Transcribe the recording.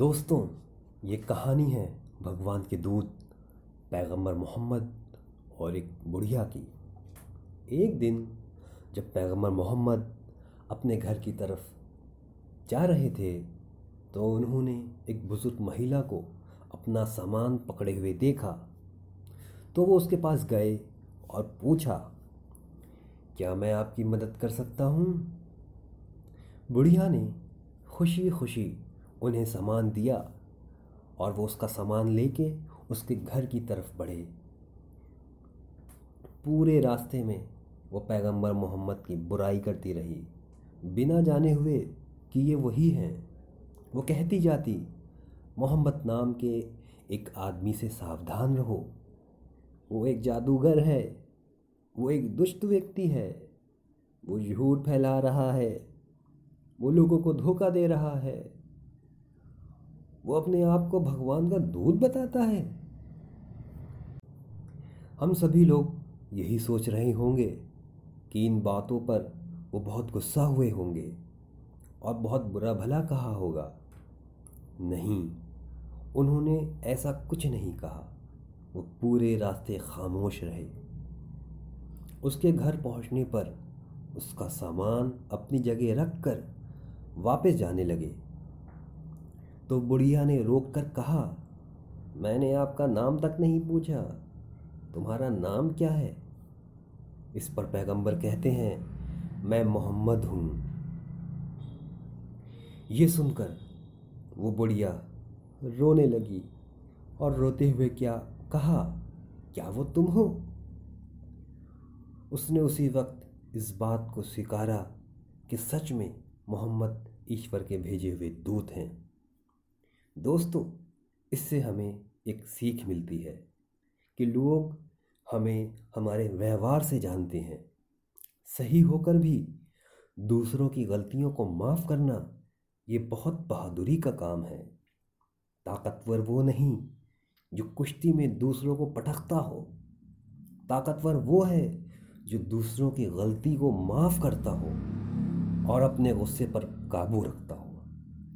दोस्तों, ये कहानी है भगवान के दूत, पैगंबर मोहम्मद और एक बुढ़िया की। एक दिन जब पैगंबर मोहम्मद अपने घर की तरफ़ जा रहे थे तो उन्होंने एक बुज़ुर्ग महिला को अपना सामान पकड़े हुए देखा। तो वो उसके पास गए और पूछा, क्या मैं आपकी मदद कर सकता हूँ? बुढ़िया ने खुशी खुशी उन्हें सामान दिया और वो उसका सामान लेके उसके घर की तरफ़ बढ़े। पूरे रास्ते में वो पैगंबर मोहम्मद की बुराई करती रही। बिना जाने हुए कि ये वही हैं, वो कहती जाती, मोहम्मद नाम के एक आदमी से सावधान रहो। वो एक जादूगर है, वो एक दुष्ट व्यक्ति है, वो झूठ फैला रहा है, वो लोगों को धोखा दे रहा है। वो अपने आप को भगवान का दूध बताता है। हम सभी लोग यही सोच रहे होंगे कि इन बातों पर वो बहुत गुस्सा हुए होंगे और बहुत बुरा भला कहा होगा। नहीं, उन्होंने ऐसा कुछ नहीं कहा। वो पूरे रास्ते खामोश रहे। उसके घर पहुँचने पर उसका सामान अपनी जगह रख कर वापस जाने लगे। तो बुढ़िया ने रोक कर कहा, मैंने आपका नाम तक नहीं पूछा। तुम्हारा नाम क्या है? इस पर पैगंबर कहते हैं, मैं मोहम्मद हूँ। ये सुनकर वो बुढ़िया रोने लगी और रोते हुए क्या कहा, क्या वो तुम हो? उसने उसी वक्त इस बात को स्वीकारा कि सच में मोहम्मद ईश्वर के भेजे हुए दूत हैं। दोस्तों, इससे हमें एक सीख मिलती है कि लोग हमें हमारे व्यवहार से जानते हैं। सही होकर भी दूसरों की गलतियों को माफ़ करना ये बहुत बहादुरी का काम है। ताकतवर वो नहीं जो कुश्ती में दूसरों को पटकता हो। ताकतवर वो है जो दूसरों की गलती को माफ़ करता हो और अपने गुस्से पर काबू रखता हो।